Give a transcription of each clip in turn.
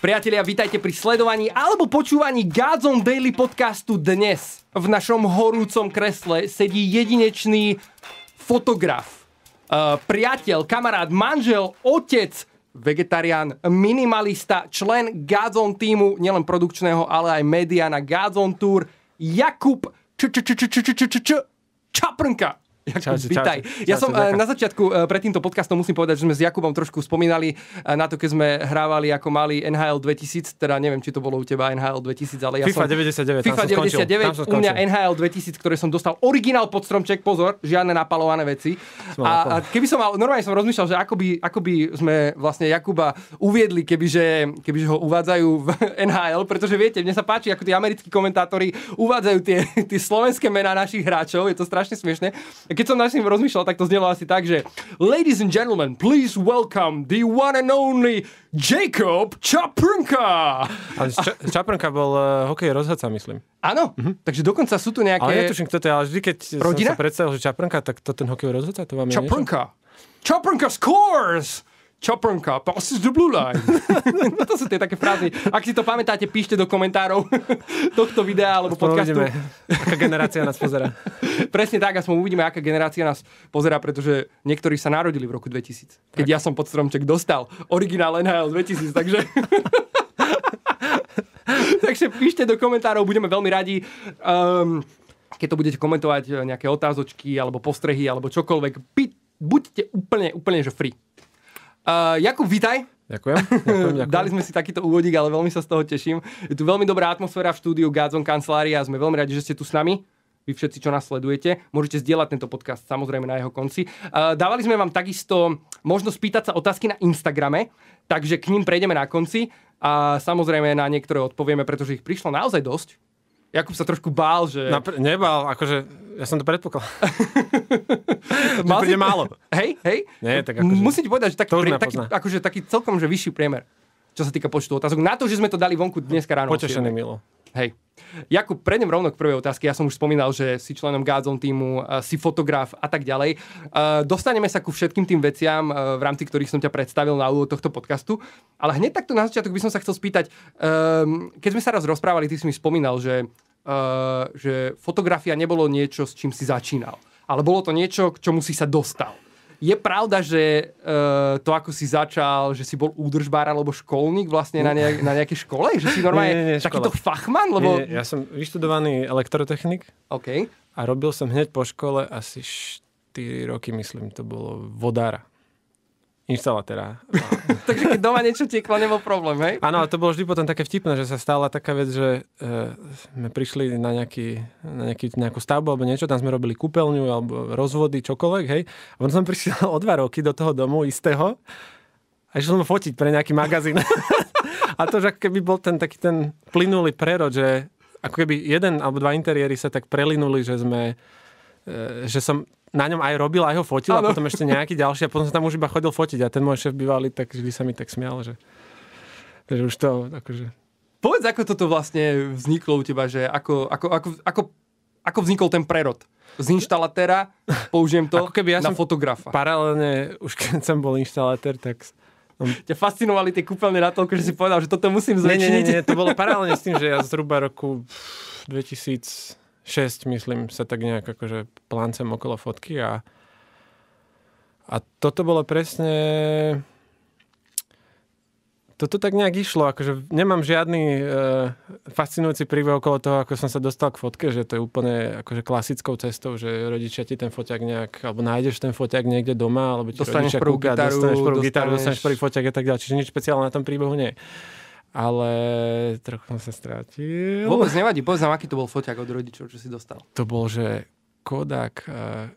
Priatelia, vítajte pri sledovaní alebo počúvaní Godzone Daily podcastu dnes. V našom horúcom kresle sedí jedinečný fotograf, uh, priateľ, kamarát, manžel, otec, vegetarián, minimalista, člen Godzone týmu, nielen produkčného, ale aj média na Godzone Tour, Jakub Čaprnka. Jakub, vítaj. Ja som eh, na začiatku eh, pred týmto podcastom musím povedať, že sme s Jakubom trošku spomínali eh, na to, keď sme hrávali ako mali NHL 2000, teda neviem, či to bolo u teba NHL 2000, ale ja FIFA som... 99, FIFA 99, u mňa NHL 2000, ktoré som dostal originál pod stromček, pozor, žiadne napalované veci. A, a keby som mal, normálne som rozmýšľal, že ako by, ako by sme vlastne Jakuba uviedli, kebyže, kebyže ho uvádzajú v NHL, pretože viete, mne sa páči, ako tí americkí komentátori uvádzajú tie, tie slovenské mená našich hráčov, je to strašne smiešne keď som nad tým rozmýšľal, tak to znelo asi tak, že Ladies and gentlemen, please welcome the one and only Jacob Čaprnka. Ale Ča- Čaprnka bol uh, hokej rozhodca, myslím. Áno, mm-hmm. takže dokonca sú tu nejaké... Ale netuším, kto to je, ale vždy, keď Rodina? som sa predstavil, že Čaprnka, tak to ten hokej rozhodca, to vám je Čaprnka. Čaprnka scores! Čoprnka, passes the blue line. to sú tie také frázy. Ak si to pamätáte, píšte do komentárov tohto videa alebo Aspoň podcastu. Uvidíme, aká generácia nás pozera. Presne tak, aspoň uvidíme, aká generácia nás pozera, pretože niektorí sa narodili v roku 2000. Keď tak. ja som pod stromček dostal originál NHL 2000, takže... takže píšte do komentárov, budeme veľmi radi. Um, keď to budete komentovať nejaké otázočky alebo postrehy alebo čokoľvek, buďte úplne, úplne že free. Uh, Jakub, vítaj. Ďakujem. ďakujem, ďakujem. Dali sme si takýto úvodík, ale veľmi sa z toho teším. Je tu veľmi dobrá atmosféra v štúdiu Godzone kancelária a sme veľmi radi, že ste tu s nami. Vy všetci, čo nás sledujete, môžete zdieľať tento podcast samozrejme na jeho konci. Uh, dávali sme vám takisto možnosť pýtať sa otázky na Instagrame, takže k ním prejdeme na konci a samozrejme na niektoré odpovieme, pretože ich prišlo naozaj dosť. Jakub sa trošku bál, že... Napr- nebál, akože ja som to predpokladal. Mal si... málo. Hej, hej. Nie, tak akože... Musím ti povedať, že taký, pre, taký, akože, taký celkom že vyšší priemer, čo sa týka počtu otázok. Na to, že sme to dali vonku dneska ráno. Potešený, Milo. Hej. Jakub, prejdem rovno k prvej otázke. Ja som už spomínal, že si členom Godzone týmu, si fotograf a tak ďalej. Dostaneme sa ku všetkým tým veciam, v rámci ktorých som ťa predstavil na úvod tohto podcastu. Ale hneď takto na začiatok by som sa chcel spýtať, keď sme sa raz rozprávali, ty si mi spomínal, že, že fotografia nebolo niečo, s čím si začínal. Ale bolo to niečo, k čomu si sa dostal. Je pravda, že uh, to, ako si začal, že si bol údržbár alebo školník vlastne na, nejak, na nejakej škole? Že si normálne nie, nie, nie, takýto fachman? Lebo... Nie, nie, ja som vyštudovaný elektrotechnik okay. a robil som hneď po škole asi 4 roky, myslím, to bolo vodára inštalatéra. Takže keď doma niečo tieklo, nebol problém, hej? Áno, ale to bolo vždy potom také vtipné, že sa stala taká vec, že e, sme prišli na, nejaký, na nejaký, nejakú stavbu alebo niečo, tam sme robili kúpeľňu alebo rozvody, čokoľvek, hej. A potom som prišiel o dva roky do toho domu istého a išiel som fotiť pre nejaký magazín. a to, že keby bol ten taký ten plynulý prerod, že ako keby jeden alebo dva interiéry sa tak prelinuli, že sme e, že som na ňom aj robil, aj ho fotil ano. a potom ešte nejaký ďalší a potom som tam už iba chodil fotiť a ten môj šéf bývalý, tak vždy sa mi tak smial, že, že už to akože... Povedz, ako toto vlastne vzniklo u teba, že ako, ako, ako, ako, ako vznikol ten prerod? Z inštalatéra použijem to ako keby ja na fotografa. Paralelne, už keď som bol inštalatér, tak ťa fascinovali tie kúpeľne natoľko, že si povedal, že toto musím zväčšiť. Nie, nie, nie, to bolo paralelne s tým, že ja zhruba roku 2000 6, myslím, sa tak nejak akože pláncem okolo fotky a, a toto bolo presne toto tak nejak išlo, akože nemám žiadny e, fascinujúci príbeh okolo toho, ako som sa dostal k fotke, že to je úplne akože klasickou cestou, že rodičia ti ten foťak nejak, alebo nájdeš ten foťak niekde doma, alebo ti dostaneš rodičia prvú kúka, gitaru, dostaneš prvú dostaneš... gitaru, dostaneš prvý foťak a tak ďalej. Čiže nič špeciálne na tom príbehu nie je ale trochu som sa strátil. Vôbec nevadí, povedz nám, aký to bol foťak od rodičov, čo si dostal. To bol, že Kodak uh,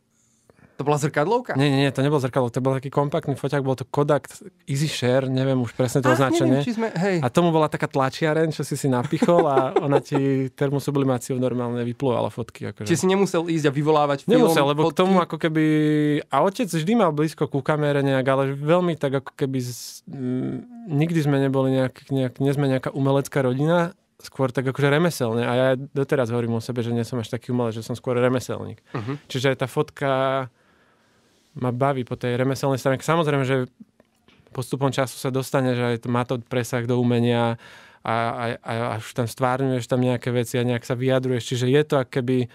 to bola zrkadlovka? Nie, nie, nie, to nebol zrkadlo, to bol taký kompaktný foťák, bol to Kodak Easy Share, neviem už presne to označenie. Neviem, sme, hej. A tomu bola taká tlačiareň, čo si si napichol a ona ti termosublimáciou normálne vyplúvala fotky. Akože. Čiže si nemusel ísť a vyvolávať film, Nemusel, lebo fotky. k tomu ako keby... A otec vždy mal blízko ku kamere nejak, ale veľmi tak ako keby... Z... Nikdy sme neboli nejak, nejak... Nie sme nejaká umelecká rodina, skôr tak akože remeselne. A ja doteraz hovorím o sebe, že nie som až taký umelec, že som skôr remeselník. Uh-huh. Čiže tá fotka ma baví po tej remeselnej stránke. Samozrejme, že postupom času sa dostane, že má to presah do umenia a, a, a až tam stvárňuješ tam nejaké veci a nejak sa vyjadruješ. Čiže je to keby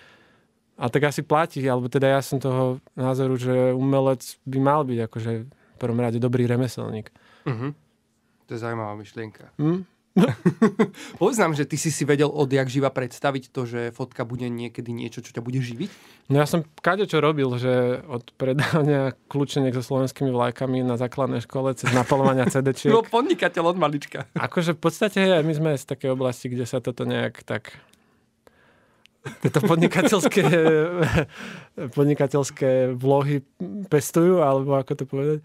a tak asi platí, alebo teda ja som toho názoru, že umelec by mal byť akože v prvom rade dobrý remeselník. Uh-huh. To je zaujímavá myšlienka. Mm? Povedz nám, že ty si si vedel odjak živa predstaviť to, že fotka bude niekedy niečo, čo ťa bude živiť? No ja som kade čo robil, že od predávania kľúčeniek so slovenskými vlajkami na základnej škole cez napalovania CD-čiek. No podnikateľ od malička. Akože v podstate my sme z takej oblasti, kde sa toto nejak tak tieto podnikateľské, podnikateľské vlohy pestujú, alebo ako to povedať.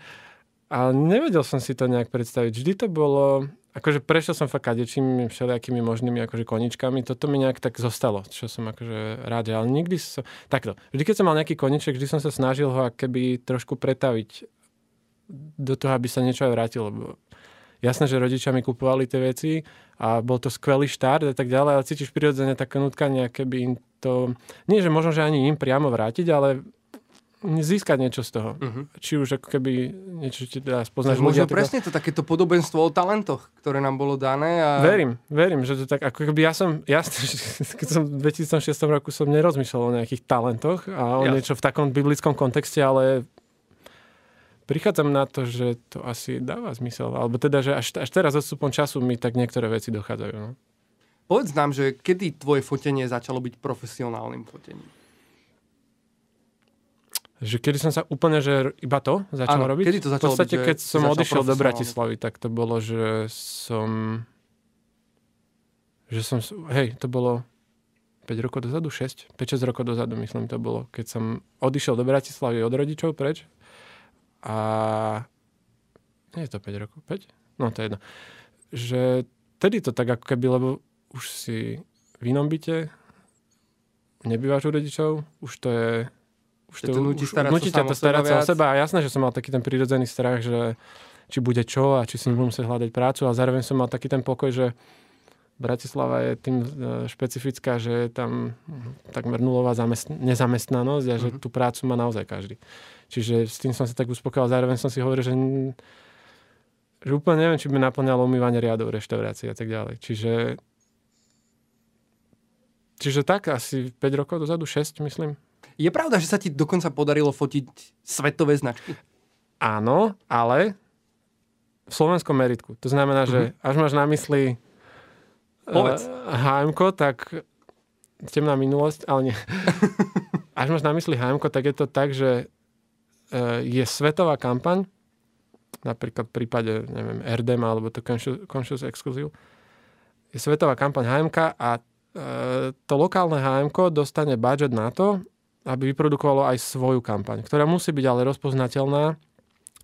A nevedel som si to nejak predstaviť. Vždy to bolo, akože prešiel som fakt kadečím všelijakými možnými akože koničkami. Toto mi nejak tak zostalo, čo som akože rád, ale nikdy som... Takto, vždy keď som mal nejaký koniček, vždy som sa snažil ho keby trošku pretaviť do toho, aby sa niečo aj vrátilo. Jasné, že rodičia mi kupovali tie veci a bol to skvelý štart a tak ďalej, ale cítiš prirodzene také nutkanie, keby im to... Nie, že možno, že ani im priamo vrátiť, ale získať niečo z toho. Uh-huh. Či už ako keby niečo ti dá spoznať. Možno presne to takéto podobenstvo o talentoch, ktoré nám bolo dané. A... Verím, verím, že to tak, ako keby ja som, jasne, keď som v 2006 roku som nerozmýšľal o nejakých talentoch a o ja. niečo v takom biblickom kontexte, ale prichádzam na to, že to asi dáva zmysel. Alebo teda, že až, až teraz odstupom času mi tak niektoré veci dochádzajú. No. Povedz nám, že kedy tvoje fotenie začalo byť profesionálnym fotením? Že kedy som sa úplne, že iba to začal Áno, robiť? kedy to začalo V podstate, byť, keď som odišiel do Bratislavy, tak to bolo, že som... Že som... Hej, to bolo 5 rokov dozadu, 6, 5-6 rokov dozadu, myslím, to bolo. Keď som odišiel do Bratislavy od rodičov preč a... Nie je to 5 rokov, 5? No, to je jedno. Že tedy to tak ako keby, lebo už si v inom byte, nebývaš u rodičov, už to je už to, to nutí starať, nutí ťa to starať sa o seba. A jasné, že som mal taký ten prírodzený strach, že či bude čo a či si nebudem musieť hľadať prácu. A zároveň som mal taký ten pokoj, že Bratislava je tým e, špecifická, že je tam takmer nulová zamest- nezamestnanosť a že mm-hmm. tú prácu má naozaj každý. Čiže s tým som sa tak uspokojil. Zároveň som si hovoril, že, že úplne neviem, či by naplňalo umývanie riadov, reštaurácie a tak ďalej. Čiže Čiže tak, asi 5 rokov dozadu, 6 myslím. Je pravda, že sa ti dokonca podarilo fotiť svetové značky? Áno, ale v slovenskom meritku. To znamená, že uh-huh. až máš na mysli uh, HM, tak temná minulosť, ale nie. až máš na mysli HM, tak je to tak, že uh, je svetová kampaň, napríklad v prípade, neviem, RDM alebo to Conscious, Conscious Exclusive, je svetová kampaň HMK a uh, to lokálne HMK dostane budget na to, aby vyprodukovalo aj svoju kampaň, ktorá musí byť ale rozpoznateľná,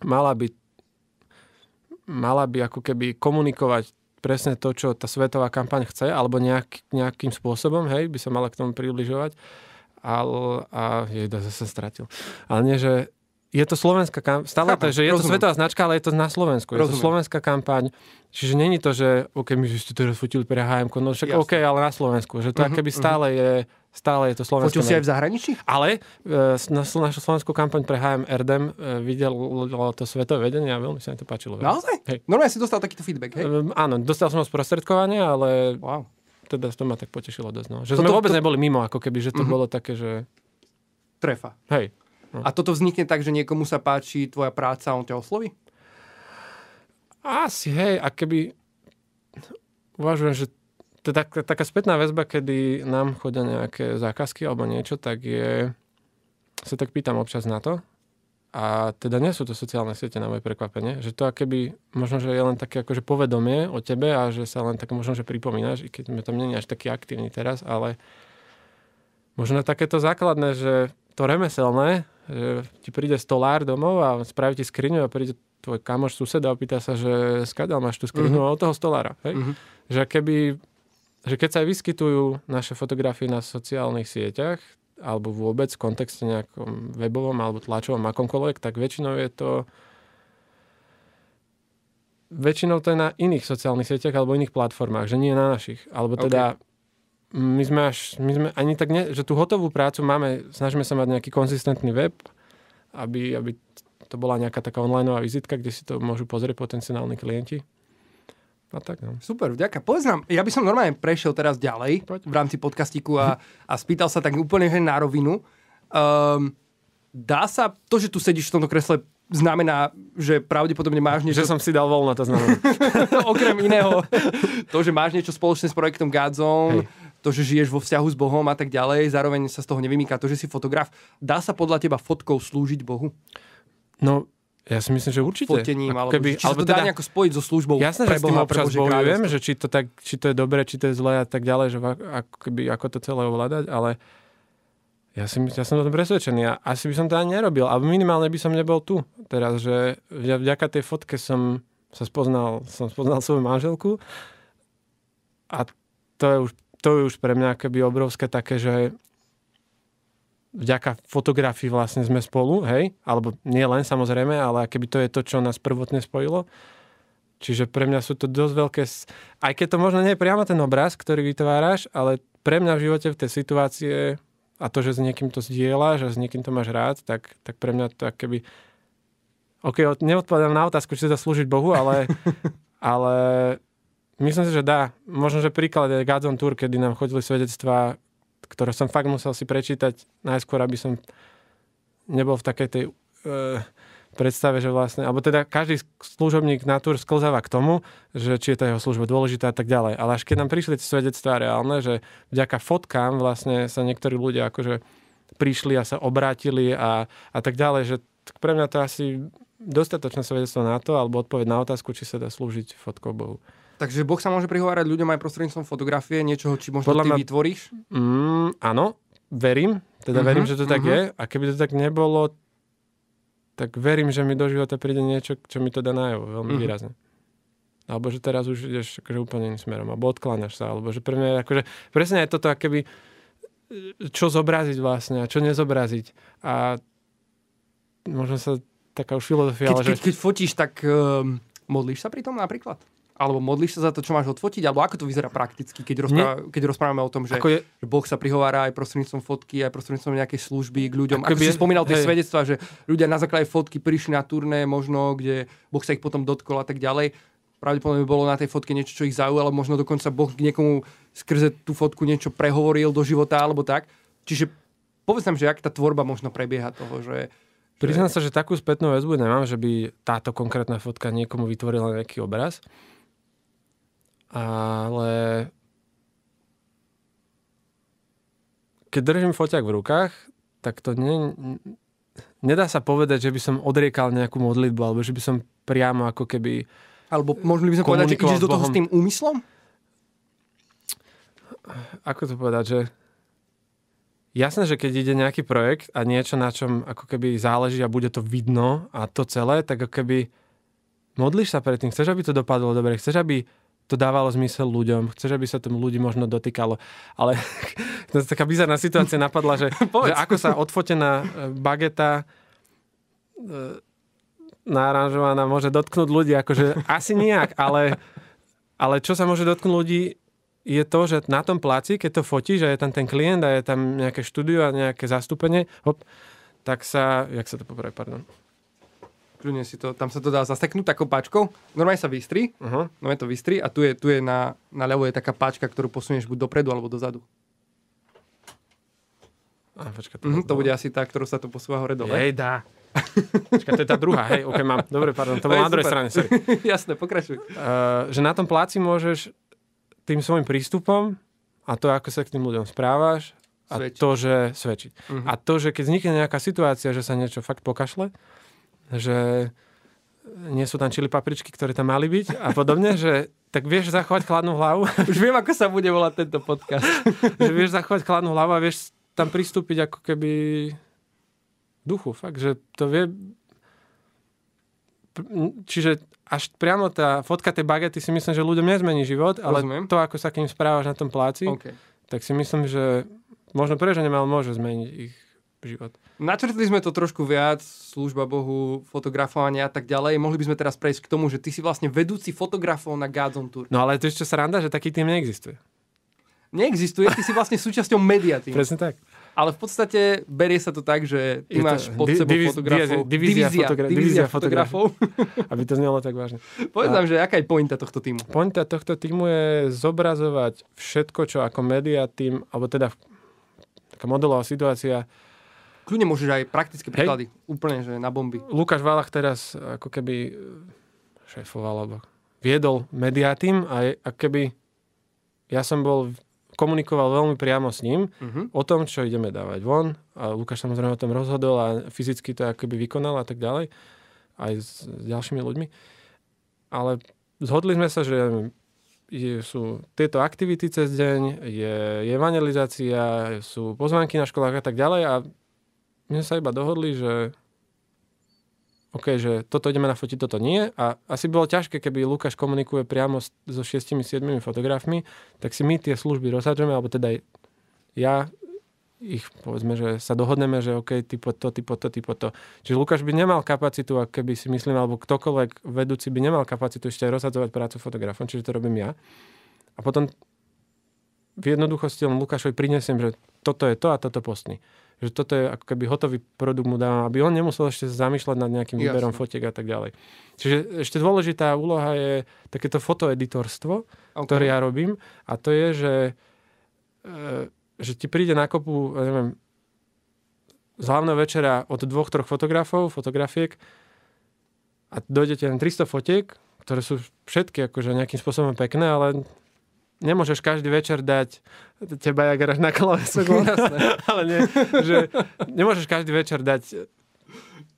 mala by, mala by ako keby komunikovať presne to, čo tá svetová kampaň chce, alebo nejak, nejakým spôsobom, hej, by sa mala k tomu približovať. Ale, a jej zase stratil. Ale nie, že je to slovenská kampaň, stále Chápam, to, že je rozumiem. to svetová značka, ale je to na Slovensku. Je rozumiem. to slovenská kampaň, čiže není to, že OK, my ste teraz fotili pre HM, no však Jasne. OK, ale na Slovensku. Že to uh-huh, keby stále uh-huh. je stále je to slovenské. Fotil si aj v zahraničí? Ale e, na našu slovenskú kampaň pre HM RDM e, videl to svetové vedenie a veľmi sa mi to páčilo. Naozaj? Hej. Normálne si dostal takýto feedback, hej? E, áno, dostal som ho sprostredkovanie, ale wow. teda to ma tak potešilo dosť. No. Že Toto, sme vôbec to... neboli mimo, ako keby, že to uh-huh. bolo také, že... Trefa. Hej. No. A toto vznikne tak, že niekomu sa páči tvoja práca a on ťa osloví? Asi, hej. A keby... Uvažujem, že tak, taká spätná väzba, kedy nám chodia nejaké zákazky alebo niečo, tak je... Sa tak pýtam občas na to. A teda nie sú to sociálne siete na moje prekvapenie, že to keby možno, že je len také akože povedomie o tebe a že sa len tak možno, že pripomínaš, i keď sme tam nie až taký aktívny teraz, ale možno takéto základné, že to remeselné, že ti príde stolár domov a spraví ti skriňu a príde tvoj kamoš sused a opýta sa, že skadal máš tú skriňu uh-huh. od toho stolára. Hej? Uh-huh. Že keby, že keď sa aj vyskytujú naše fotografie na sociálnych sieťach, alebo vôbec v kontexte nejakom webovom alebo tlačovom akomkoľvek, tak väčšinou je to väčšinou to je na iných sociálnych sieťach alebo iných platformách, že nie na našich. Alebo teda okay my sme až, my sme ani tak, ne, že tú hotovú prácu máme, snažíme sa mať nejaký konzistentný web, aby, aby to bola nejaká taká onlineová vizitka, kde si to môžu pozrieť potenciálni klienti. A tak, no. Super, vďaka. Povedz nám, ja by som normálne prešiel teraz ďalej Poď. v rámci podcastiku a, a spýtal sa tak úplne že na rovinu. Um, dá sa, to, že tu sedíš v tomto kresle, znamená, že pravdepodobne máš niečo... Že som si dal voľno, to znamená. okrem iného, to, že máš niečo spoločné s projektom Godzone, Hej. to, že žiješ vo vzťahu s Bohom a tak ďalej, zároveň sa z toho nevymýka to, že si fotograf. Dá sa podľa teba fotkou slúžiť Bohu? No, ja si myslím, že určite. Fotením, alebo keby, či alebo to dá teda, nejako spojiť so službou Jasné, že s tým občas bojujem, že či to, tak, či to je dobre, či to je zlé a tak ďalej, že ako, keby, ako to celé ovládať, ale ja, si, ja som o tom presvedčený a asi by som to ani nerobil, alebo minimálne by som nebol tu teraz, že vďa- vďaka tej fotke som sa spoznal, som spoznal svoju manželku a to je už, to je už pre mňa akoby obrovské také, že vďaka fotografii vlastne sme spolu, hej, alebo nie len samozrejme, ale keby to je to, čo nás prvotne spojilo. Čiže pre mňa sú to dosť veľké, aj keď to možno nie je priamo ten obraz, ktorý vytváraš, ale pre mňa v živote v tej situácie a to, že s niekým to zdieľaš a s niekým to máš rád, tak, tak pre mňa to keby... OK, od- neodpovedám na otázku, či sa slúžiť Bohu, ale, ale myslím si, že dá. Možno, že príklad je Gods on Tour, kedy nám chodili svedectvá, ktoré som fakt musel si prečítať najskôr, aby som nebol v takej tej uh, predstave, že vlastne, alebo teda každý služobník na túr sklzáva k tomu, že či je tá jeho služba dôležitá a tak ďalej. Ale až keď nám prišli tie svedectvá reálne, že vďaka fotkám vlastne sa niektorí ľudia akože prišli a sa obrátili a, a tak ďalej, že tak pre mňa to asi dostatočné svedectvo na to, alebo odpoveď na otázku, či sa dá slúžiť fotkou Bohu. Takže Boh sa môže prihovárať ľuďom aj prostredníctvom fotografie, niečoho, či možno Podľa ty mňa- vytvoríš? Mm, áno, verím. Teda Mhm, verím, že to tak mhm. je. A keby to tak nebolo, tak verím, že mi do života príde niečo, čo mi to dá najavo veľmi Mhm. výrazne. Alebo že teraz už ideš akože úplne iným smerom, alebo odkláňaš sa, alebo že pre mňa je akože, presne je toto akoby, čo zobraziť vlastne a čo nezobraziť. A možno sa taká už filozofia, Keď, ale keď, že... keď fotíš, tak um, modlíš sa pri tom napríklad? Alebo modlíš sa za to, čo máš odfotiť? Alebo ako to vyzerá prakticky, keď, rozpráva, keď rozprávame o tom, že, Ako je, že Boh sa prihovára aj prostredníctvom fotky, aj prostredníctvom nejakej služby k ľuďom. Ako Ako, si spomínal tie svedectvá, že ľudia na základe fotky prišli na turné, možno, kde Boh sa ich potom dotkol a tak ďalej. Pravdepodobne bolo na tej fotke niečo, čo ich zaujalo, možno dokonca Boh k niekomu skrze tú fotku niečo prehovoril do života alebo tak. Čiže povedz nám, že jak tá tvorba možno prebieha toho, že... Priznám sa, že takú spätnú väzbu nemám, že by táto konkrétna fotka niekomu vytvorila nejaký obraz. Ale keď držím foťák v rukách, tak to nie, nedá sa povedať, že by som odriekal nejakú modlitbu, alebo že by som priamo ako keby... Alebo možno by sme povedať, že ideš do toho Bohom. s tým úmyslom? Ako to povedať, že... Jasné, že keď ide nejaký projekt a niečo, na čom ako keby záleží a bude to vidno a to celé, tak ako keby modlíš sa predtým, chceš, aby to dopadlo dobre, chceš, aby to dávalo zmysel ľuďom, chceš, aby sa tomu ľudí možno dotýkalo. Ale to taká bizarná situácia napadla, že, že ako sa odfotená e, bageta e, naaranžovaná môže dotknúť ľudí, akože asi nejak, ale, ale čo sa môže dotknúť ľudí je to, že na tom placi, keď to fotíš a je tam ten klient a je tam nejaké štúdio a nejaké zastúpenie, hop, tak sa, jak sa to popraví, pardon. Kľudne si to, tam sa to dá zaseknúť takou páčkou. Normálne sa vystri, Uh-huh. normálne to vystri a tu je, tu je na, na ľavo je taká páčka, ktorú posunieš buď dopredu alebo dozadu. A, počka, Mhm, to bude asi tá, ktorú sa to posúva hore dole. Hej, dá. Počka, to je tá druhá, hej, ok, mám. Dobre, pardon, to To bolo je na druhej strane, sorry. Jasné, pokračuj. Uh, že na tom pláci môžeš tým svojim prístupom a to, ako sa k tým ľuďom správaš a Svedčiť. to, že svedčiť. Mhm. A to, že keď vznikne nejaká situácia, že sa niečo fakt pokašle, že nie sú tam čili papričky, ktoré tam mali byť a podobne, že tak vieš zachovať chladnú hlavu, Už viem, ako sa bude volať tento podcast. že vieš zachovať chladnú hlavu a vieš tam pristúpiť ako keby duchu. Fakt, že to vie... Čiže až priamo tá fotka tej bagety si myslím, že ľuďom nezmení život, ale Rozumiem. to, ako sa k ním správaš na tom pláci, OK. tak si myslím, že možno preženiem, ale môže zmeniť ich život. Načrtli sme to trošku viac, služba Bohu, fotografovanie a tak ďalej. Mohli by sme teraz prejsť k tomu, že ty si vlastne vedúci fotografov na Godzone Tour. No ale to ešte sranda, že taký tým neexistuje. Neexistuje, ty si vlastne súčasťou media týmu. Presne tak. ale v podstate berie sa to tak, že ty Je to máš pod di- sebou divíz- fotografov. divízia fotogra- divízia fotografov. Aby to znelo tak vážne. Povedz nám, že aká je pointa tohto týmu? Pointa tohto týmu je zobrazovať všetko, čo ako média tým, alebo teda taká modelová situácia. Kľudne môžeš aj praktické príklady. Úplne, že na bomby. Lukáš Valach teraz ako keby e, šéfoval, alebo viedol media tým a, je- a keby ja som bol komunikoval veľmi priamo s ním Uh-huh. o tom, čo ideme dávať von. A Lukáš samozrejme o tom rozhodol a fyzicky to akoby vykonal a tak ďalej. Aj s, s ďalšími ľuďmi. Ale zhodli sme sa, že je, sú tieto aktivity cez deň, je, je evangelizácia, sú pozvánky na školách a tak ďalej a my sme sa iba dohodli, že OK, že toto ideme nafotiť, toto nie. A asi bolo ťažké, keby Lukáš komunikuje priamo so šiestimi, siedmimi fotografmi, tak si my tie služby rozhádžeme, alebo teda ja ich, povedzme, že sa dohodneme, že OK, ty po to, ty po to, ty to. Čiže Lukáš by nemal kapacitu, a keby si myslím, alebo ktokoľvek vedúci by nemal kapacitu ešte aj rozhadzovať prácu fotografom, čiže to robím ja. A potom v jednoduchosti len Lukášovi prinesiem, že toto je to a toto postni. Že toto je ako keby hotový produkt mu dávam, aby on nemusel ešte zamýšľať nad nejakým výberom Jasne. fotiek a tak ďalej. Čiže ešte dôležitá úloha je takéto fotoeditorstvo, Okay. ktoré ja robím a to je, že, e, že ti príde na kopu, neviem, z hlavného večera od dvoch, troch fotografov, fotografiek a dojdete len 300 fotiek, ktoré sú všetky akože nejakým spôsobom pekné, ale nemôžeš každý večer dať teba, jak hráš na klavesu, ale nie, že nemôžeš každý večer dať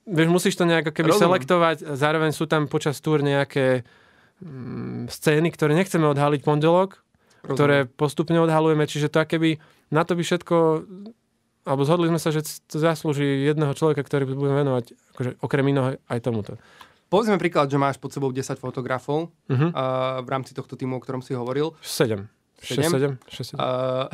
vieš, musíš to nejako keby Rozumiem. selektovať, zároveň sú tam počas túr nejaké mm, scény, ktoré nechceme odhaliť pondelok, ktoré postupne odhalujeme, čiže to keby na to by všetko alebo zhodli sme sa, že to zaslúži jedného človeka, ktorý budeme venovať akože okrem iného aj tomuto. Povedzme príklad, že máš pod sebou 10 fotografov Uh-huh. uh, v rámci tohto týmu, o ktorom si hovoril. 7. Sedem? 6, 7, 6, 7. Uh,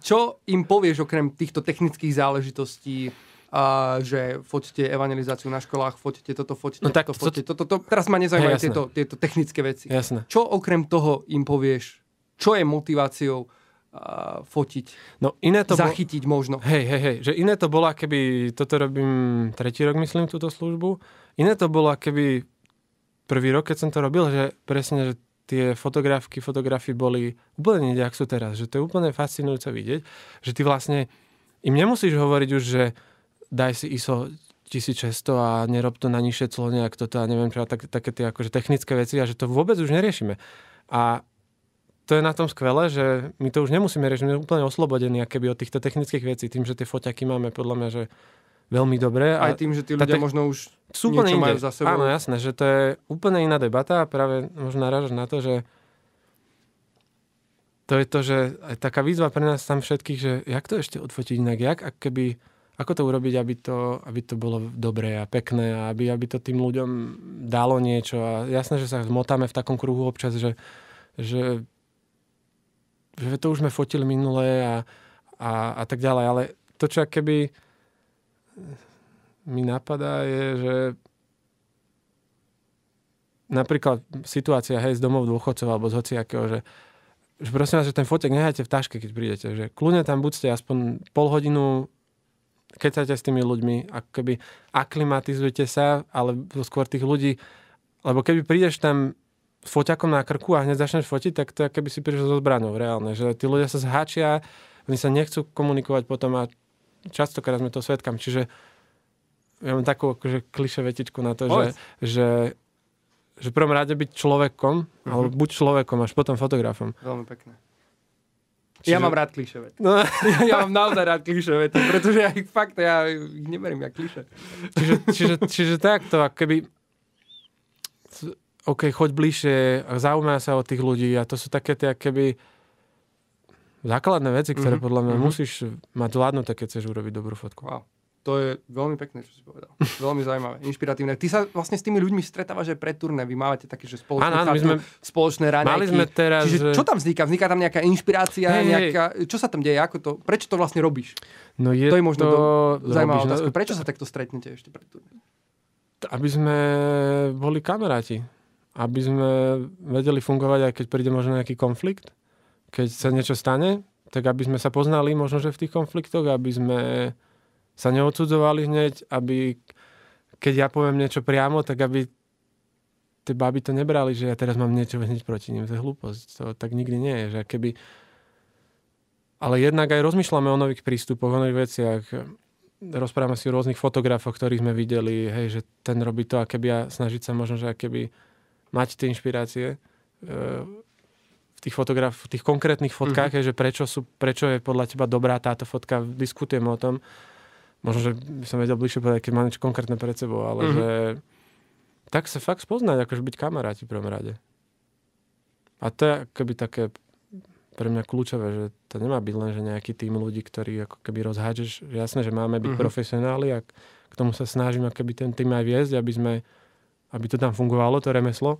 čo im povieš okrem týchto technických záležitostí, uh, že foťte evangelizáciu na školách, foťte toto, foťte No tak toto, to- foťte toto. Teraz ma nezaujímajú tieto, tieto technické veci. Jasné. Čo okrem toho im povieš? Čo je motiváciou fotiť, No iné to zachytiť možno? Hej, hej, hej, že iné to bolo, keby toto robím tretí rok, myslím, túto službu. Iné to bolo, keby prvý rok, keď som to robil, že presne, že tie fotografky, fotografie boli úplne niekde, ak sú teraz. Že to je úplne fascinujúce vidieť, že ty vlastne im nemusíš hovoriť už, že daj si ISO 1600 a nerob to na nižšie clo nejak toto a neviem čo, tak, také tie akože technické veci a že to vôbec už neriešime. A to je na tom skvelé, že my to už nemusíme riešiť, my sme úplne oslobodení akéby od týchto technických vecí, tým, že tie foťaky máme podľa mňa, že veľmi dobré. Aj A tým, že tí ľudia tech- možno už sú niečo majú za sebou. Áno, jasné, že to je úplne iná debata a práve možno narážať na to, že to je to, že aj taká výzva pre nás tam všetkých, že jak to ešte odfotiť inak, jak, ak keby, ako to urobiť, aby to, aby to bolo dobré a pekné a aby, aby to tým ľuďom dalo niečo a jasné, že sa zmotáme v takom kruhu občas, že, že, že to už sme fotili minulé a, a, a tak ďalej, ale to, čo keby mi napadá, je, že napríklad situácia, hej, z domov dôchodcov alebo z hociakého, že, že prosím vás, že ten fotek nehajte v taške, keď prídete, že kľudne tam buďte aspoň pol hodinu kecajte s tými ľuďmi, ako keby aklimatizujte sa, ale skôr tých ľudí, lebo keby prídeš tam foťakom na krku a hneď začneš fotiť, tak to je, keby si prišiel so zbranou, reálne, že tí ľudia sa zháčia, oni sa nechcú komunikovať potom a častokrát sme to svetkam, čiže ja mám takú akože kliše vetičku na to, že, Povedz. že, že v prvom rade byť človekom, Mhm. alebo buď človekom, až potom fotografom. Veľmi pekné. Čiže- Ja mám rád kliše vety. No, ja mám naozaj rád kliše vety, pretože ja ich fakt, ja ich neberiem jak kliše. čiže, čiže, čiže takto, keby OK, choď bližšie, a zaujíma sa o tých ľudí a to sú také tie, keby základné veci, ktoré Mhm, podľa mňa mhm. musíš mať zvládnuté, keď chceš urobiť dobrú fotku. Wow. To je veľmi pekné, čo si povedal. Veľmi zaujímavé, inšpiratívne. Ty sa vlastne s tými ľuďmi stretávaš aj pre turné. Vy mávate také, že spoločné, my chartu, sme- spoločné raňajky. Mali sme teraz, Čiže že... čo tam vzniká? Vzniká tam nejaká inšpirácia? Hej, nejaká... Čo sa tam deje? Ako to... Prečo to vlastne robíš? No je To je možno to... Zaujímavá robíš, otázka. Prečo sa takto stretnete ešte pred turné? aby sme boli kamaráti. Aby sme vedeli fungovať, aj keď príde možno nejaký konflikt. Keď sa niečo stane, tak aby sme sa poznali možno, že v tých konfliktoch, aby sme sa neodsudzovali hneď, aby keď ja poviem niečo priamo, tak aby tie baby to nebrali, že ja teraz mám niečo hneď proti ním. To je hlúposť. To tak nikdy nie je. Že keby... Ale jednak aj rozmýšľame o nových prístupoch, o nových veciach. Rozprávame si o rôznych fotografoch, ktorých sme videli, hej, že ten robí to a keby a snažiť sa možno, že keby mať tie inšpirácie e, v tých fotograf, v tých konkrétnych fotkách, mm-hmm. je, že prečo, sú, prečo je podľa teba dobrá táto fotka, diskutujeme o tom. Možno, že by som vedel bližšie povedať, keď mám niečo konkrétne pred sebou, ale mm-hmm. že tak sa fakt spoznať, akože byť kamaráti v prvom rade. A to je akoby také pre mňa kľúčové, že to nemá byť len, že nejaký tým ľudí, ktorí ako keby rozhádžeš. Jasné, že máme byť mm-hmm. profesionáli a k tomu sa snažím keby ten tým aj viesť, aby sme, aby to tam fungovalo, to remeslo.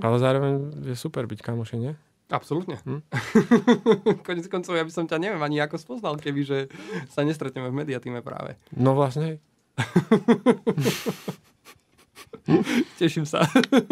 Ale zároveň je super byť kamoši, nie? Absolútne. Hm? Konec koncov, ja by som ťa neviem ani ako spoznal, keby že sa nestretneme v mediatíme práve. No vlastne. Teším sa.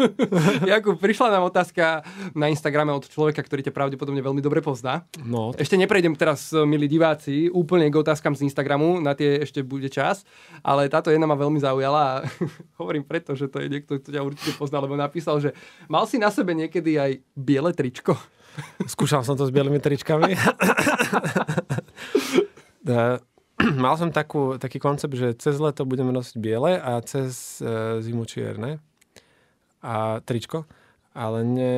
Jakub, prišla nám otázka na Instagrame od človeka, ktorý ťa pravdepodobne veľmi dobre pozná. No. Ešte neprejdem teraz, milí diváci, úplne k otázkam z Instagramu, na tie ešte bude čas, ale táto jedna ma veľmi zaujala a hovorím preto, že to je niekto, kto ťa určite pozná, lebo napísal, že mal si na sebe niekedy aj biele tričko? Skúšal som to s bielými tričkami. mal som takú, taký koncept, že cez leto budeme nosiť biele a cez e, zimu čierne. A tričko. Ale ne...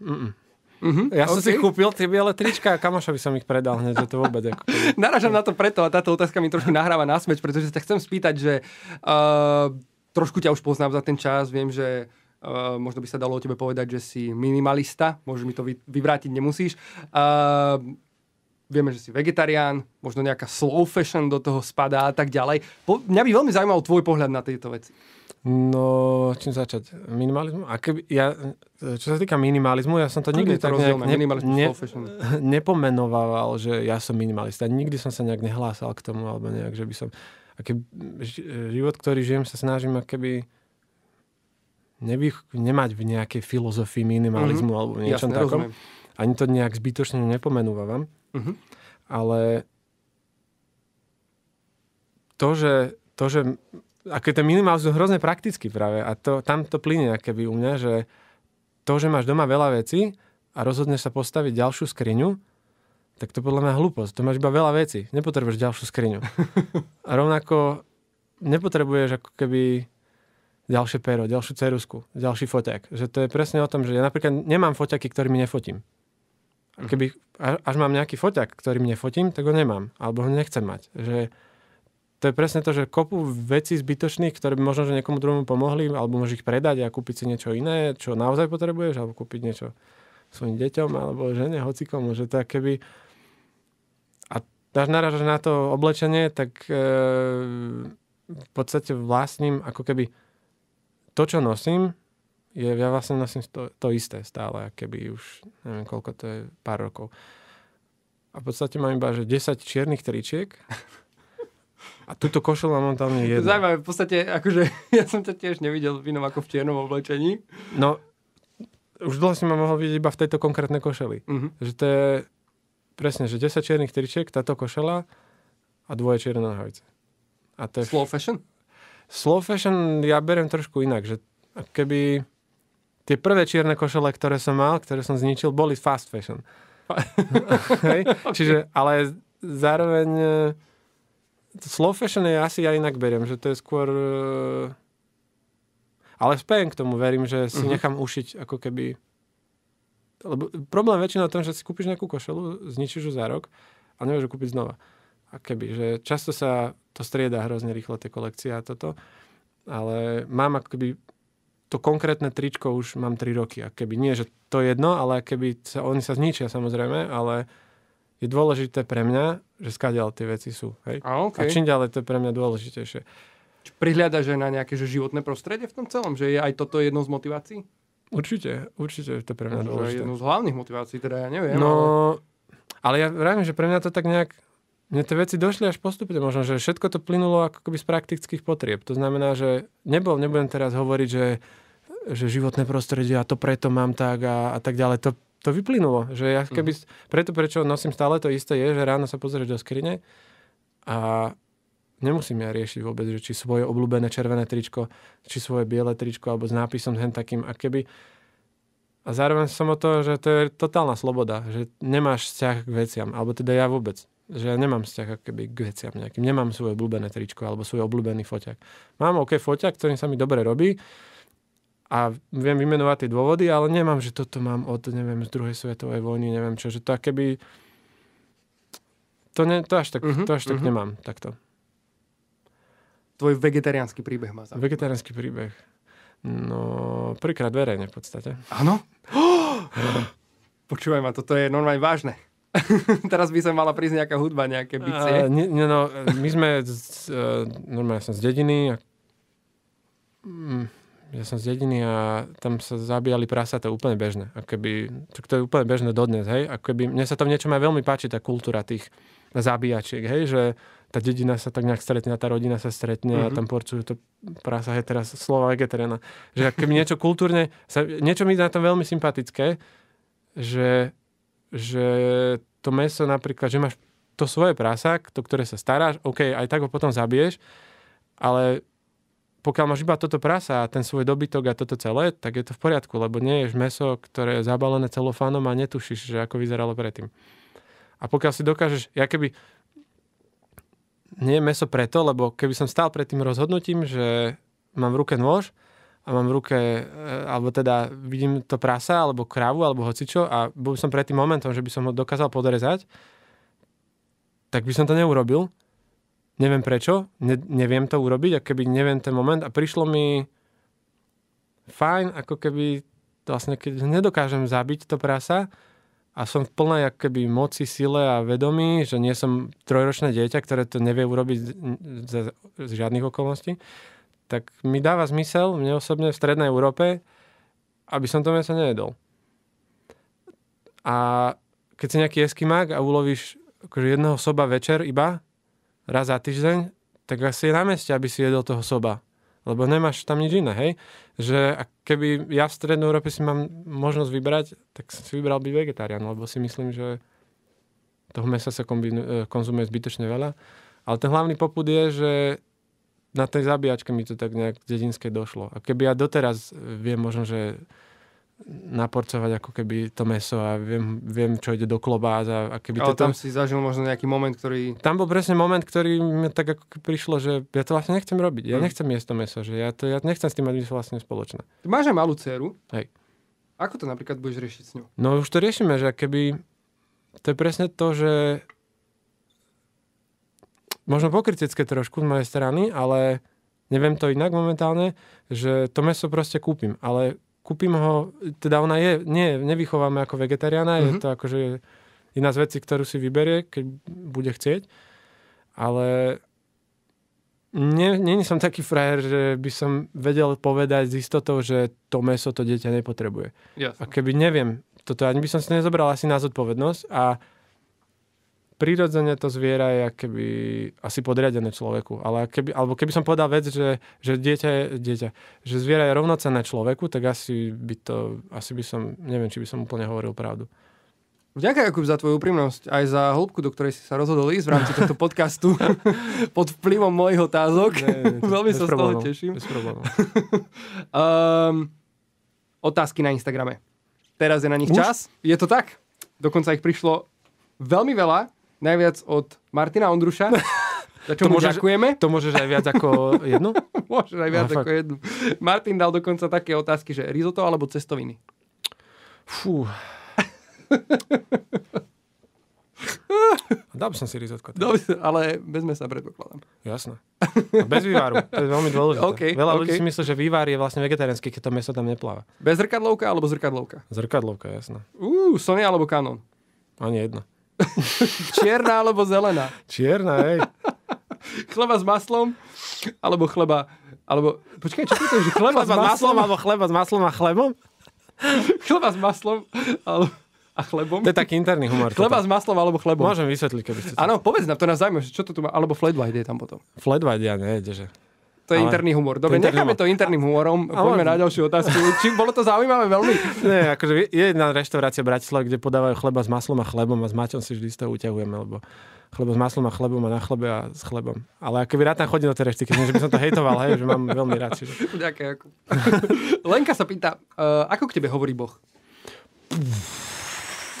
Mm-mm. Mm-hmm, ja som okay. si kúpil tie biele trička a kamošovi som ich predal hneď, že to vôbec. Ako... Naražam na to preto a táto otázka mi trošku nahráva na smeč, pretože sa chcem spýtať, že uh, trošku ťa už poznám za ten čas, viem, že Uh, možno by sa dalo o tebe povedať, že si minimalista, môžeš mi to vy, vyvrátiť, nemusíš. Uh, vieme, že si vegetarián, možno nejaká slow fashion do toho spadá a tak ďalej. Po, mňa by veľmi zaujímal tvoj pohľad na tieto veci. No, čím začať? Minimalizmu? A keby, ja, čo sa týka minimalizmu, ja som to nikdy to tak nejak ne, ne, nepomenovával, že ja som minimalista. Nikdy som sa nejak nehlásal k tomu, alebo nejak, že by som... Aký, život, ktorý žijem, sa snažím keby nevych, nemať v nejakej filozofii minimalizmu mm-hmm. alebo Jasne, takom. Rozumiem. Ani to nejak zbytočne nepomenúvam. Uh-huh. Ale to, že, to, že ako ten minimalizmus hrozne prakticky práve a to, tam to plyne keby u mňa, že to, že máš doma veľa vecí a rozhodneš sa postaviť ďalšiu skriňu, tak to podľa mňa hlúposť. To máš iba veľa vecí. Nepotrebuješ ďalšiu skriňu. A rovnako nepotrebuješ ako keby ďalšie pero, ďalšiu cerusku, ďalší foťák. Že to je presne o tom, že ja napríklad nemám foťaky, ktorými nefotím. Keby, až mám nejaký foťak, ktorým nefotím, tak ho nemám. Alebo ho nechcem mať. Že to je presne to, že kopu vecí zbytočných, ktoré by možno že niekomu druhému pomohli, alebo môžeš ich predať a kúpiť si niečo iné, čo naozaj potrebuješ, alebo kúpiť niečo svojim deťom, alebo žene, hocikomu. Že to keby... A dáš narážaš na to oblečenie, tak e, v podstate vlastním ako keby to, čo nosím, je, ja vlastne nosím to, to isté stále, keby už, neviem koľko to je, pár rokov. A v podstate mám iba, že 10 čiernych tričiek a túto košelu mám tam jednu. Zaujímavé, v podstate, akože ja som ťa tiež nevidel v inom ako v čiernom oblečení. No, už dlho si ma mohol vidieť iba v tejto konkrétnej košeli. Uh-huh. Že to je presne, že 10 čiernych tričiek, táto košela a dvoje čierne nohavice. A to je Slow fashion? Slow fashion ja beriem trošku inak, že keby tie prvé čierne košele, ktoré som mal, ktoré som zničil, boli fast fashion. Hej? Čiže, ale zároveň e, slow fashion je asi ja inak beriem, že to je skôr... E, ale spejem k tomu, verím, že si uh-huh. nechám ušiť ako keby... Lebo problém väčšinou v tom, že si kúpiš nejakú košelu, zničíš ju za rok a nevieš ju kúpiť znova. A keby, že často sa to strieda hrozne rýchlo, tie kolekcie a toto. Ale mám ako keby to konkrétne tričko už mám 3 roky. A keby nie, že to je jedno, ale keby sa, oni sa zničia samozrejme, ale je dôležité pre mňa, že skadiaľ tie veci sú. Hej? A, okay. a čím ďalej to je pre mňa dôležitejšie. Či prihliadaš aj na nejaké že životné prostredie v tom celom? Že je aj toto jednou z motivácií? Určite, určite je to pre mňa dôležité. Jednou z hlavných motivácií, teda ja neviem. No, ale, ale ja vravím, že pre mňa to tak nejak mne tie veci došli až postupne, možno, že všetko to plynulo ako keby z praktických potrieb. To znamená, že nebol, nebudem teraz hovoriť, že, že životné prostredie a to preto mám tak a, a tak ďalej. To to vyplynulo, že ja keby, mm. preto prečo nosím stále to isté je, že ráno sa pozrieš do skrine a nemusím ja riešiť vôbec, že či svoje obľúbené červené tričko, či svoje biele tričko alebo s nápisom hen takým a keby a zároveň som o to, že to je totálna sloboda, že nemáš vzťah k veciam, alebo teda ja vôbec, že ja nemám vzťah keby k veciam nejakým, nemám svoje obľúbené tričko alebo svoj obľúbený foťak. Mám OK foťak, ktorý sa mi dobre robí, a viem vymenovať tie dôvody, ale nemám, že toto mám od, neviem, z druhej svetovej vojny, neviem čo, že to keby... To, ne, to až tak, uh-huh, to až tak uh-huh. nemám, takto. Tvoj vegetariánsky príbeh má zaujímavý. Vegetariánsky príbeh. No, prvýkrát verejne v podstate. Áno? Počúvaj ma, toto je normálne vážne. Teraz by sa mala prísť nejaká hudba, nejaké bicie. Uh, nie, nie, no, my sme, z, uh, normálne som z dediny a, mm, ja som z dediny a tam sa zabíjali prasa, to je úplne bežné. A keby, to je úplne bežné dodnes, hej. A keby, mne sa tam niečo aj veľmi páči, tá kultúra tých zabíjačiek, hej, že tá dedina sa tak nejak stretne, tá rodina sa stretne mm-hmm. a mhm. tam porcujú to prasa, hej, teraz slova vegetariána. Že keby niečo kultúrne, sa, niečo mi na tom veľmi sympatické, že, že to meso napríklad, že máš to svoje prasa, to, ktoré sa staráš, OK, aj tak ho potom zabiješ, ale pokiaľ máš iba toto prasa a ten svoj dobytok a toto celé, tak je to v poriadku, lebo nie ješ meso, ktoré je zabalené celofánom a netušíš, že ako vyzeralo predtým. A pokiaľ si dokážeš, ja keby nie je meso preto, lebo keby som stál pred tým rozhodnutím, že mám v ruke nôž a mám v ruke, e, alebo teda vidím to prasa, alebo krávu, alebo hocičo a bol som pred tým momentom, že by som ho dokázal podrezať, tak by som to neurobil, neviem prečo, ne, neviem to urobiť a keby neviem ten moment a prišlo mi fajn, ako keby vlastne keď nedokážem zabiť to prasa a som v plnej keby moci, sile a vedomí, že nie som trojročné dieťa, ktoré to nevie urobiť z, z žiadnych okolností, tak mi dáva zmysel mne osobne v Strednej Európe, aby som to meso nejedol. A keď si nejaký eskimák a ulovíš akože jedného soba večer iba, raz za týždeň, tak asi je na meste, aby si jedol toho soba. Lebo nemáš tam nič iné, hej? Že keby ja v Strednej Európe si mám možnosť vybrať, tak si vybral byť vegetarián, lebo si myslím, že toho mesa sa kombinu- e, konzumuje zbytočne veľa. Ale ten hlavný poput je, že na tej zabíjačke mi to tak nejak dedinské došlo. A keby ja doteraz viem možno, že naporcovať ako keby to meso a viem, viem čo ide do klobás a, a keby Ale to tam si zažil možno nejaký moment, ktorý... Tam bol presne moment, ktorý mi tak ako prišlo, že ja to vlastne nechcem robiť. Ja mm. nechcem jesť to meso, že ja, to, ja nechcem s tým mať vlastne spoločné. Ty máš aj malú dceru. Hej. Ako to napríklad budeš riešiť s ňou? No už to riešime, že keby... To je presne to, že možno pokritecké trošku z mojej strany, ale neviem to inak momentálne, že to meso proste kúpim, ale kúpim ho, teda ona je, nie, nevychováme ako vegetariána, mm-hmm. je mhm. to akože iná z vecí, ktorú si vyberie, keď bude chcieť, ale nie, nie som taký frajer, že by som vedel povedať s istotou, že to meso to dieťa nepotrebuje. Jasne. A keby neviem, toto ani by som si nezobral asi na zodpovednosť a prirodzene to zviera je keby asi podriadené človeku. Ale keby, alebo keby som povedal vec, že, že dieťa je dieťa, že zviera je rovnocenné človeku, tak asi by to, asi by som, neviem, či by som úplne hovoril pravdu. Ďakujem Jakub za tvoju úprimnosť, aj za hĺbku, do ktorej si sa rozhodol ísť v rámci tohto podcastu pod vplyvom mojich otázok. Ne, ne, Veľmi sa z toho teším. Bez problémov. um, otázky na Instagrame. Teraz je na nich Už? čas. Je to tak? Dokonca ich prišlo veľmi veľa najviac od Martina Ondruša. Za čo to môžeš, ďakujeme. To môžeš aj viac ako jednu? môžeš aj viac no, ako fakt. jednu. Martin dal dokonca také otázky, že risotto alebo cestoviny? Fú. Dal by som si risotko. Dobre, ale bez mesa predpokladám. Jasné. A bez vývaru. To je veľmi dôležité. Okay, Veľa okay. ľudí si myslí, že vývar je vlastne vegetariánsky, keď to meso tam nepláva. Bez zrkadlovka alebo zrkadlovka? Zrkadlovka, jasné. Uh, Sony alebo Canon? Ani jedno. Čierna alebo zelená? Čierna, hej. chleba s maslom alebo chleba... Alebo, počkaj, čo to je, že chleba, chleba s, maslom, alebo chleba s maslom a chlebom? chleba s maslom alebo, a chlebom? To je taký interný humor. Chleba toto. s maslom alebo chlebom. Môžem vysvetliť, keby ste... Áno, povedz nám, to nás zaujíma, čo to tu má. Alebo flat white je tam potom. Flat white, ja neviem, že... To je Ale- interný humor. Dobre, interný necháme humor. to interným humorom. Ale- Poďme na ďalšiu otázku. Či bolo to zaujímavé veľmi? Nie, akože je je jedna reštaurácia v Bratislave, kde podávajú chleba s maslom a chlebom a s Maťom si vždy z toho uťahujeme, lebo chleba s maslom a chlebom a na chlebe a s chlebom. Ale keby rád tam chodím do tej reštiky, že by som to hejtoval, hej, že mám veľmi rád. Čiže... Ďakujem. Jakub. Lenka sa pýta, uh, ako k tebe hovorí Boh?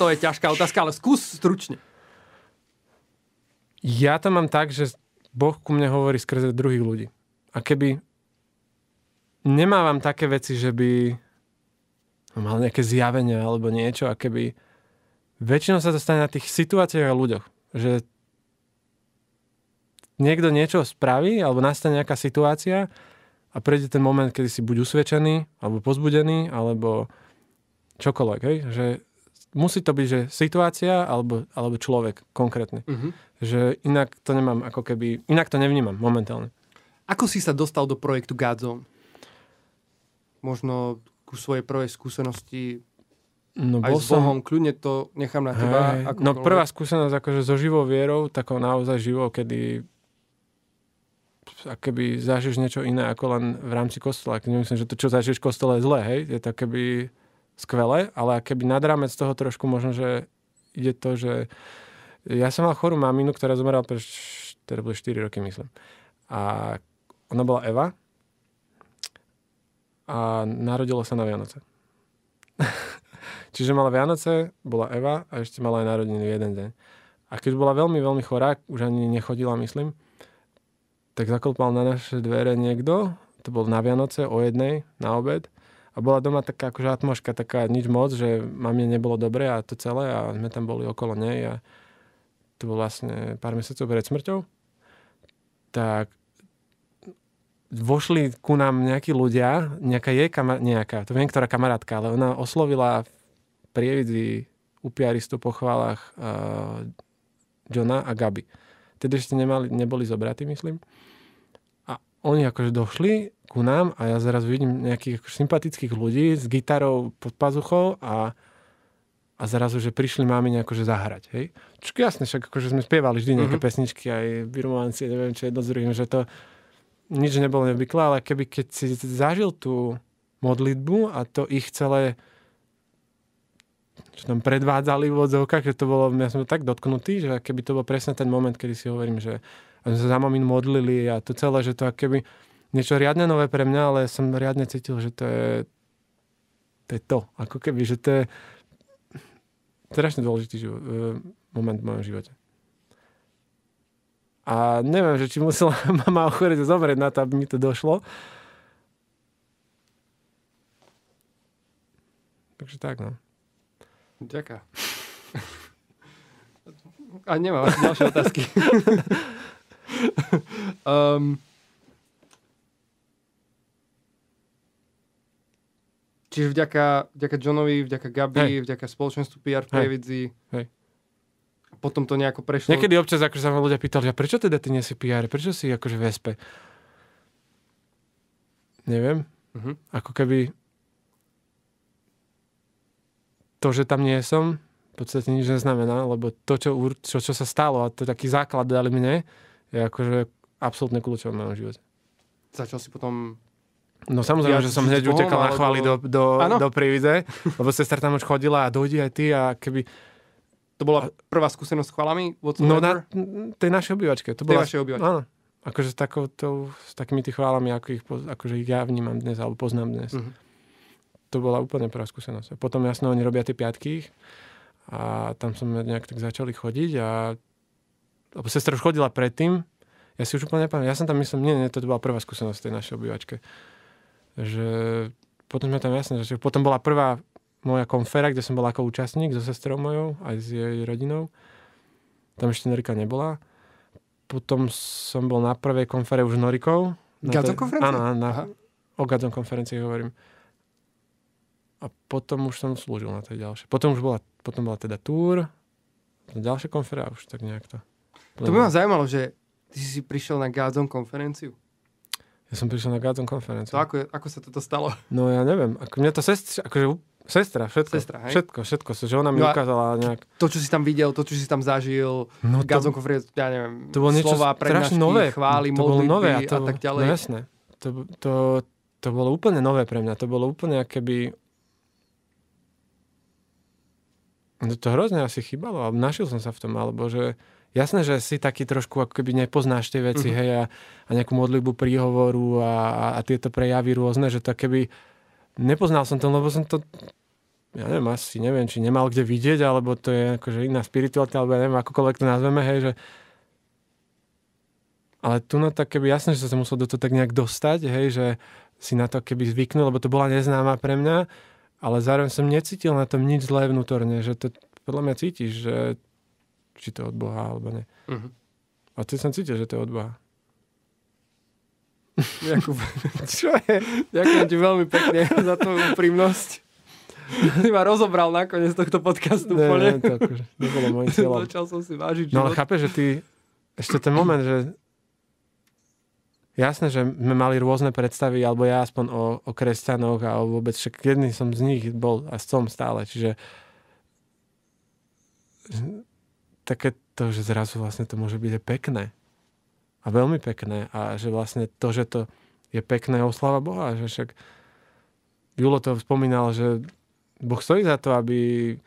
To je ťažká otázka, ale skús stručne. Ja to mám tak, že Boh ku mne hovorí skrze druhých ľudí. A keby nemávam také veci, že by mal nejaké zjavenia alebo niečo a keby väčšinou sa to stane na tých situáciách a ľuďoch. Že niekto niečo spraví alebo nastane nejaká situácia a prejde ten moment, kedy si buď usvedčený alebo pozbudený alebo čokoľvek. Hej? Že musí to byť, že situácia alebo, alebo človek konkrétny Uh-huh. že inak to nemám ako keby, inak to nevnímam momentálne. Ako si sa dostal do projektu Godzone? Možno ku svojej prvej skúsenosti No aj bol s som, Bohom, kľudne to nechám na teba. hej, akokoľvek. no prvá skúsenosť akože so živou vierou, takou naozaj živou, kedy keby zažiješ niečo iné ako len v rámci kostola. Keď nemyslím, že to, čo zažiješ v kostole je zlé, hej, je to keby skvelé, ale keby nad rámec toho trošku možno, že ide to, že ja som mal chorú maminu, ktorá zomrela pre teda boli 4 roky, myslím. A ona bola Eva a narodilo sa na Vianoce. Čiže mala Vianoce, bola Eva a ešte mala aj narodiny v jeden deň. A keď bola veľmi, veľmi chorá, už ani nechodila, myslím, tak zaklopal na naše dvere niekto, to bol na Vianoce o jednej, na obed. A bola doma taká akože atmoška, taká nič moc, že mamie nebolo dobre a to celé a sme tam boli okolo nej a to bolo vlastne pár mesiacov pred smrťou. Tak vošli ku nám nejakí ľudia, nejaká jej kamarát, nejaká, to viem, ktorá kamarátka, ale ona oslovila prievidzi upiaristu po chválach uh, Johna a Gaby. Tedy ešte nemali, neboli zobratí, myslím. A oni akože došli ku nám a ja zrazu vidím nejakých akože sympatických ľudí s gitarou pod pazuchou a, a zrazu, že prišli máme akože zahrať. Hej? Čo jasne, však akože sme spievali vždy nejaké Mhm. pesničky, aj birmovanci, neviem čo jedno s druhým, že to nič nebolo neobvyklé, ale keby keď si zažil tú modlitbu a to ich celé čo tam predvádzali v odzovkách, že to bolo, ja som tak dotknutý, že keby to bol presne ten moment, kedy si hovorím, že sme sa za mamin modlili a to celé, že to keby niečo riadne nové pre mňa, ale som riadne cítil, že to je to, je to. ako keby, že to je strašne dôležitý živo, e, moment v mojom živote. A neviem, že či musela mama ochoreť a zomrieť na to, aby mi to došlo. Takže tak, no. Ďakujem. A nemám asi ďalšie otázky. um, čiže vďaka, vďaka Johnovi, vďaka Gabi, Hej. vďaka spoločenstvu PR v Hej. Prievidzi. Hej. A potom to nejako prešlo. Niekedy občas akože sa ma ľudia pýtali, že prečo teda ty nie si PR, prečo si akože v SP? Neviem. Mhm. Ako keby to, že tam nie som, v podstate nič neznamená, lebo to, čo, čo, čo sa stalo a to taký základ dali mne, je akože absolútne kľúčové v mojom živote. Začal si potom... No samozrejme, Viac že som hneď utekal na chváli do, do, Áno. do Privize, lebo sestra tam už chodila a dojdi aj ty a keby... To bola prvá skúsenosť s chvalami? No na tej našej obývačke. To Tej bola, vašej obývačke. Áno. Akože s, takou, s takými tých chválami, ako ich, akože ich ja vnímam dnes, alebo poznám dnes. Mhm. To bola úplne prvá skúsenosť. A potom jasne oni robia tie piatky a tam sme nejak tak začali chodiť a lebo sestra už chodila predtým, ja si už úplne nepamätám, ja som tam myslím, nie, nie, to bola prvá skúsenosť v tej našej obývačke. Že potom sme tam jasne, že potom bola prvá moja konfera, kde som bol ako účastník so sestrou mojou, aj s jej rodinou. Tam ešte Norika nebola. Potom som bol na prvej konfere už Norikou. Gadzon konferencii? Áno, na, Aha. o Gadzon konferencii hovorím. A potom už som slúžil na tej ďalšej. Potom už bola, potom bola teda túr, ďalšia konfera už tak nejak to. To by ma zaujímalo, že ty si prišiel na Godzone konferenciu. Ja som prišiel na Gadzon konferenciu. To ako, ako sa toto stalo? No ja neviem, ako mňa to sestra, akože sestra, všetko. Sestra, hej? Všetko, všetko, že ona mi No a- ukázala nejak. To, čo si tam videl, to, čo si tam zažil, No Godzone konferenciu, ja neviem, to bolo niečo slova, prednášky, nové. chvály, to bolo nové a, to, tak ďalej. No jasné. to, to, to bolo úplne nové pre mňa. To bolo úplne keby... No to hrozne asi chýbalo, našiel som sa v tom, alebo že jasné, že si taký trošku ako keby nepoznáš tie veci, uh-huh. hej, a, a nejakú modlibu príhovoru a, a, a tieto prejavy rôzne, že to keby nepoznal som to, lebo som to ja neviem, asi neviem, či nemal kde vidieť, alebo to je akože iná spiritualita, alebo ja neviem, akokoľvek to nazveme, hej, že ale tu na tak keby jasné, že som sa musel do toho tak nejak dostať, hej, že si na to keby zvyknul, lebo to bola neznáma pre mňa ale zároveň som necítil na tom nič zlé vnútorne, že to podľa mňa cítiš, že či to je od Boha alebo nie. Uh-huh. A ty som cítil, že to je od Boha. Jakub, čo je? Ďakujem ti veľmi pekne za tú úprimnosť. Ty ma rozobral nakoniec tohto podcastu. Ne, ne, to akože nebolo môjim cieľom. Začal som si vážiť No ale chápeš, že ty ešte ten moment, že Jasné, že sme mali rôzne predstavy, alebo ja aspoň o, o kresťanoch a o vôbec, však jedný som z nich bol a som stále, čiže také to, že zrazu vlastne to môže byť aj pekné. A veľmi pekné. A že vlastne to, že to je pekné, oslava Boha. Že však Julo to spomínal, že Boh stojí za to, aby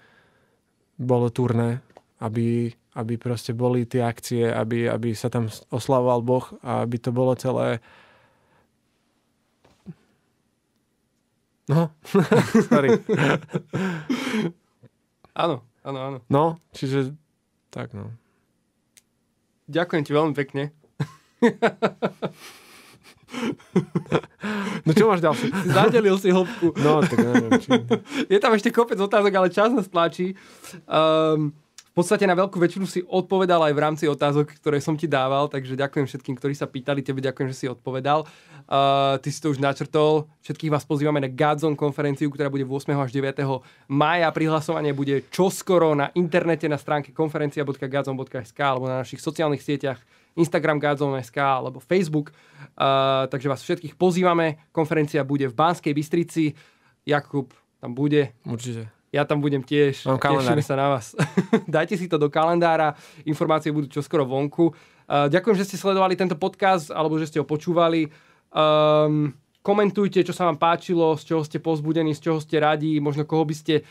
bolo turné, aby aby proste boli tie akcie, aby, aby sa tam oslavoval Boh a aby to bolo celé No, sorry. áno, áno, áno. No, čiže tak no. Ďakujem ti veľmi pekne. No čo máš ďalšie? Zadelil si hĺbku. No, tak neviem. Či... Je tam ešte kopec otázok, ale čas nás tlačí. Um, v podstate na veľkú väčšinu si odpovedal aj v rámci otázok, ktoré som ti dával, takže ďakujem všetkým, ktorí sa pýtali, tebe ďakujem, že si odpovedal. Uh, ty si to už načrtol, všetkých vás pozývame na Godzone konferenciu, ktorá bude 8. až 9. maja. Prihlasovanie bude čoskoro na internete na stránke konferencia.gadzone.sk alebo na našich sociálnych sieťach Instagram Gadzone.sk alebo Facebook. Uh, takže vás všetkých pozývame. Konferencia bude v Banskej Bystrici. Jakub tam bude. Určite. Ja tam budem tiež. Mám Tešíme sa na vás. Dajte si to do kalendára. Informácie budú čoskoro vonku. Uh, ďakujem, že ste sledovali tento podcast alebo že ste ho počúvali. Um, komentujte, čo sa vám páčilo, z čoho ste pozbudení, z čoho ste radi, možno koho by ste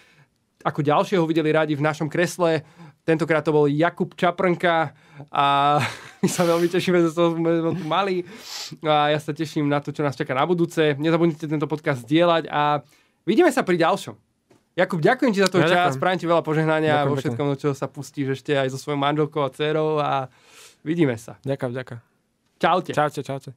ako ďalšieho videli radi v našom kresle. Tentokrát to bol Jakub Čaprnka a my sa veľmi tešíme, že sme tu mali a ja sa teším na to, čo nás čaká na budúce. Nezabudnite tento podcast zdieľať a vidíme sa pri ďalšom. Jakub, ďakujem ti za to ja čas, prajem ti veľa požehnania ďakujem, vo všetkom, do čoho sa pustíš ešte aj so svojou manželkou a dcerou a vidíme sa. Ďakujem, ďakujem. Čaute. Čaute, čaute.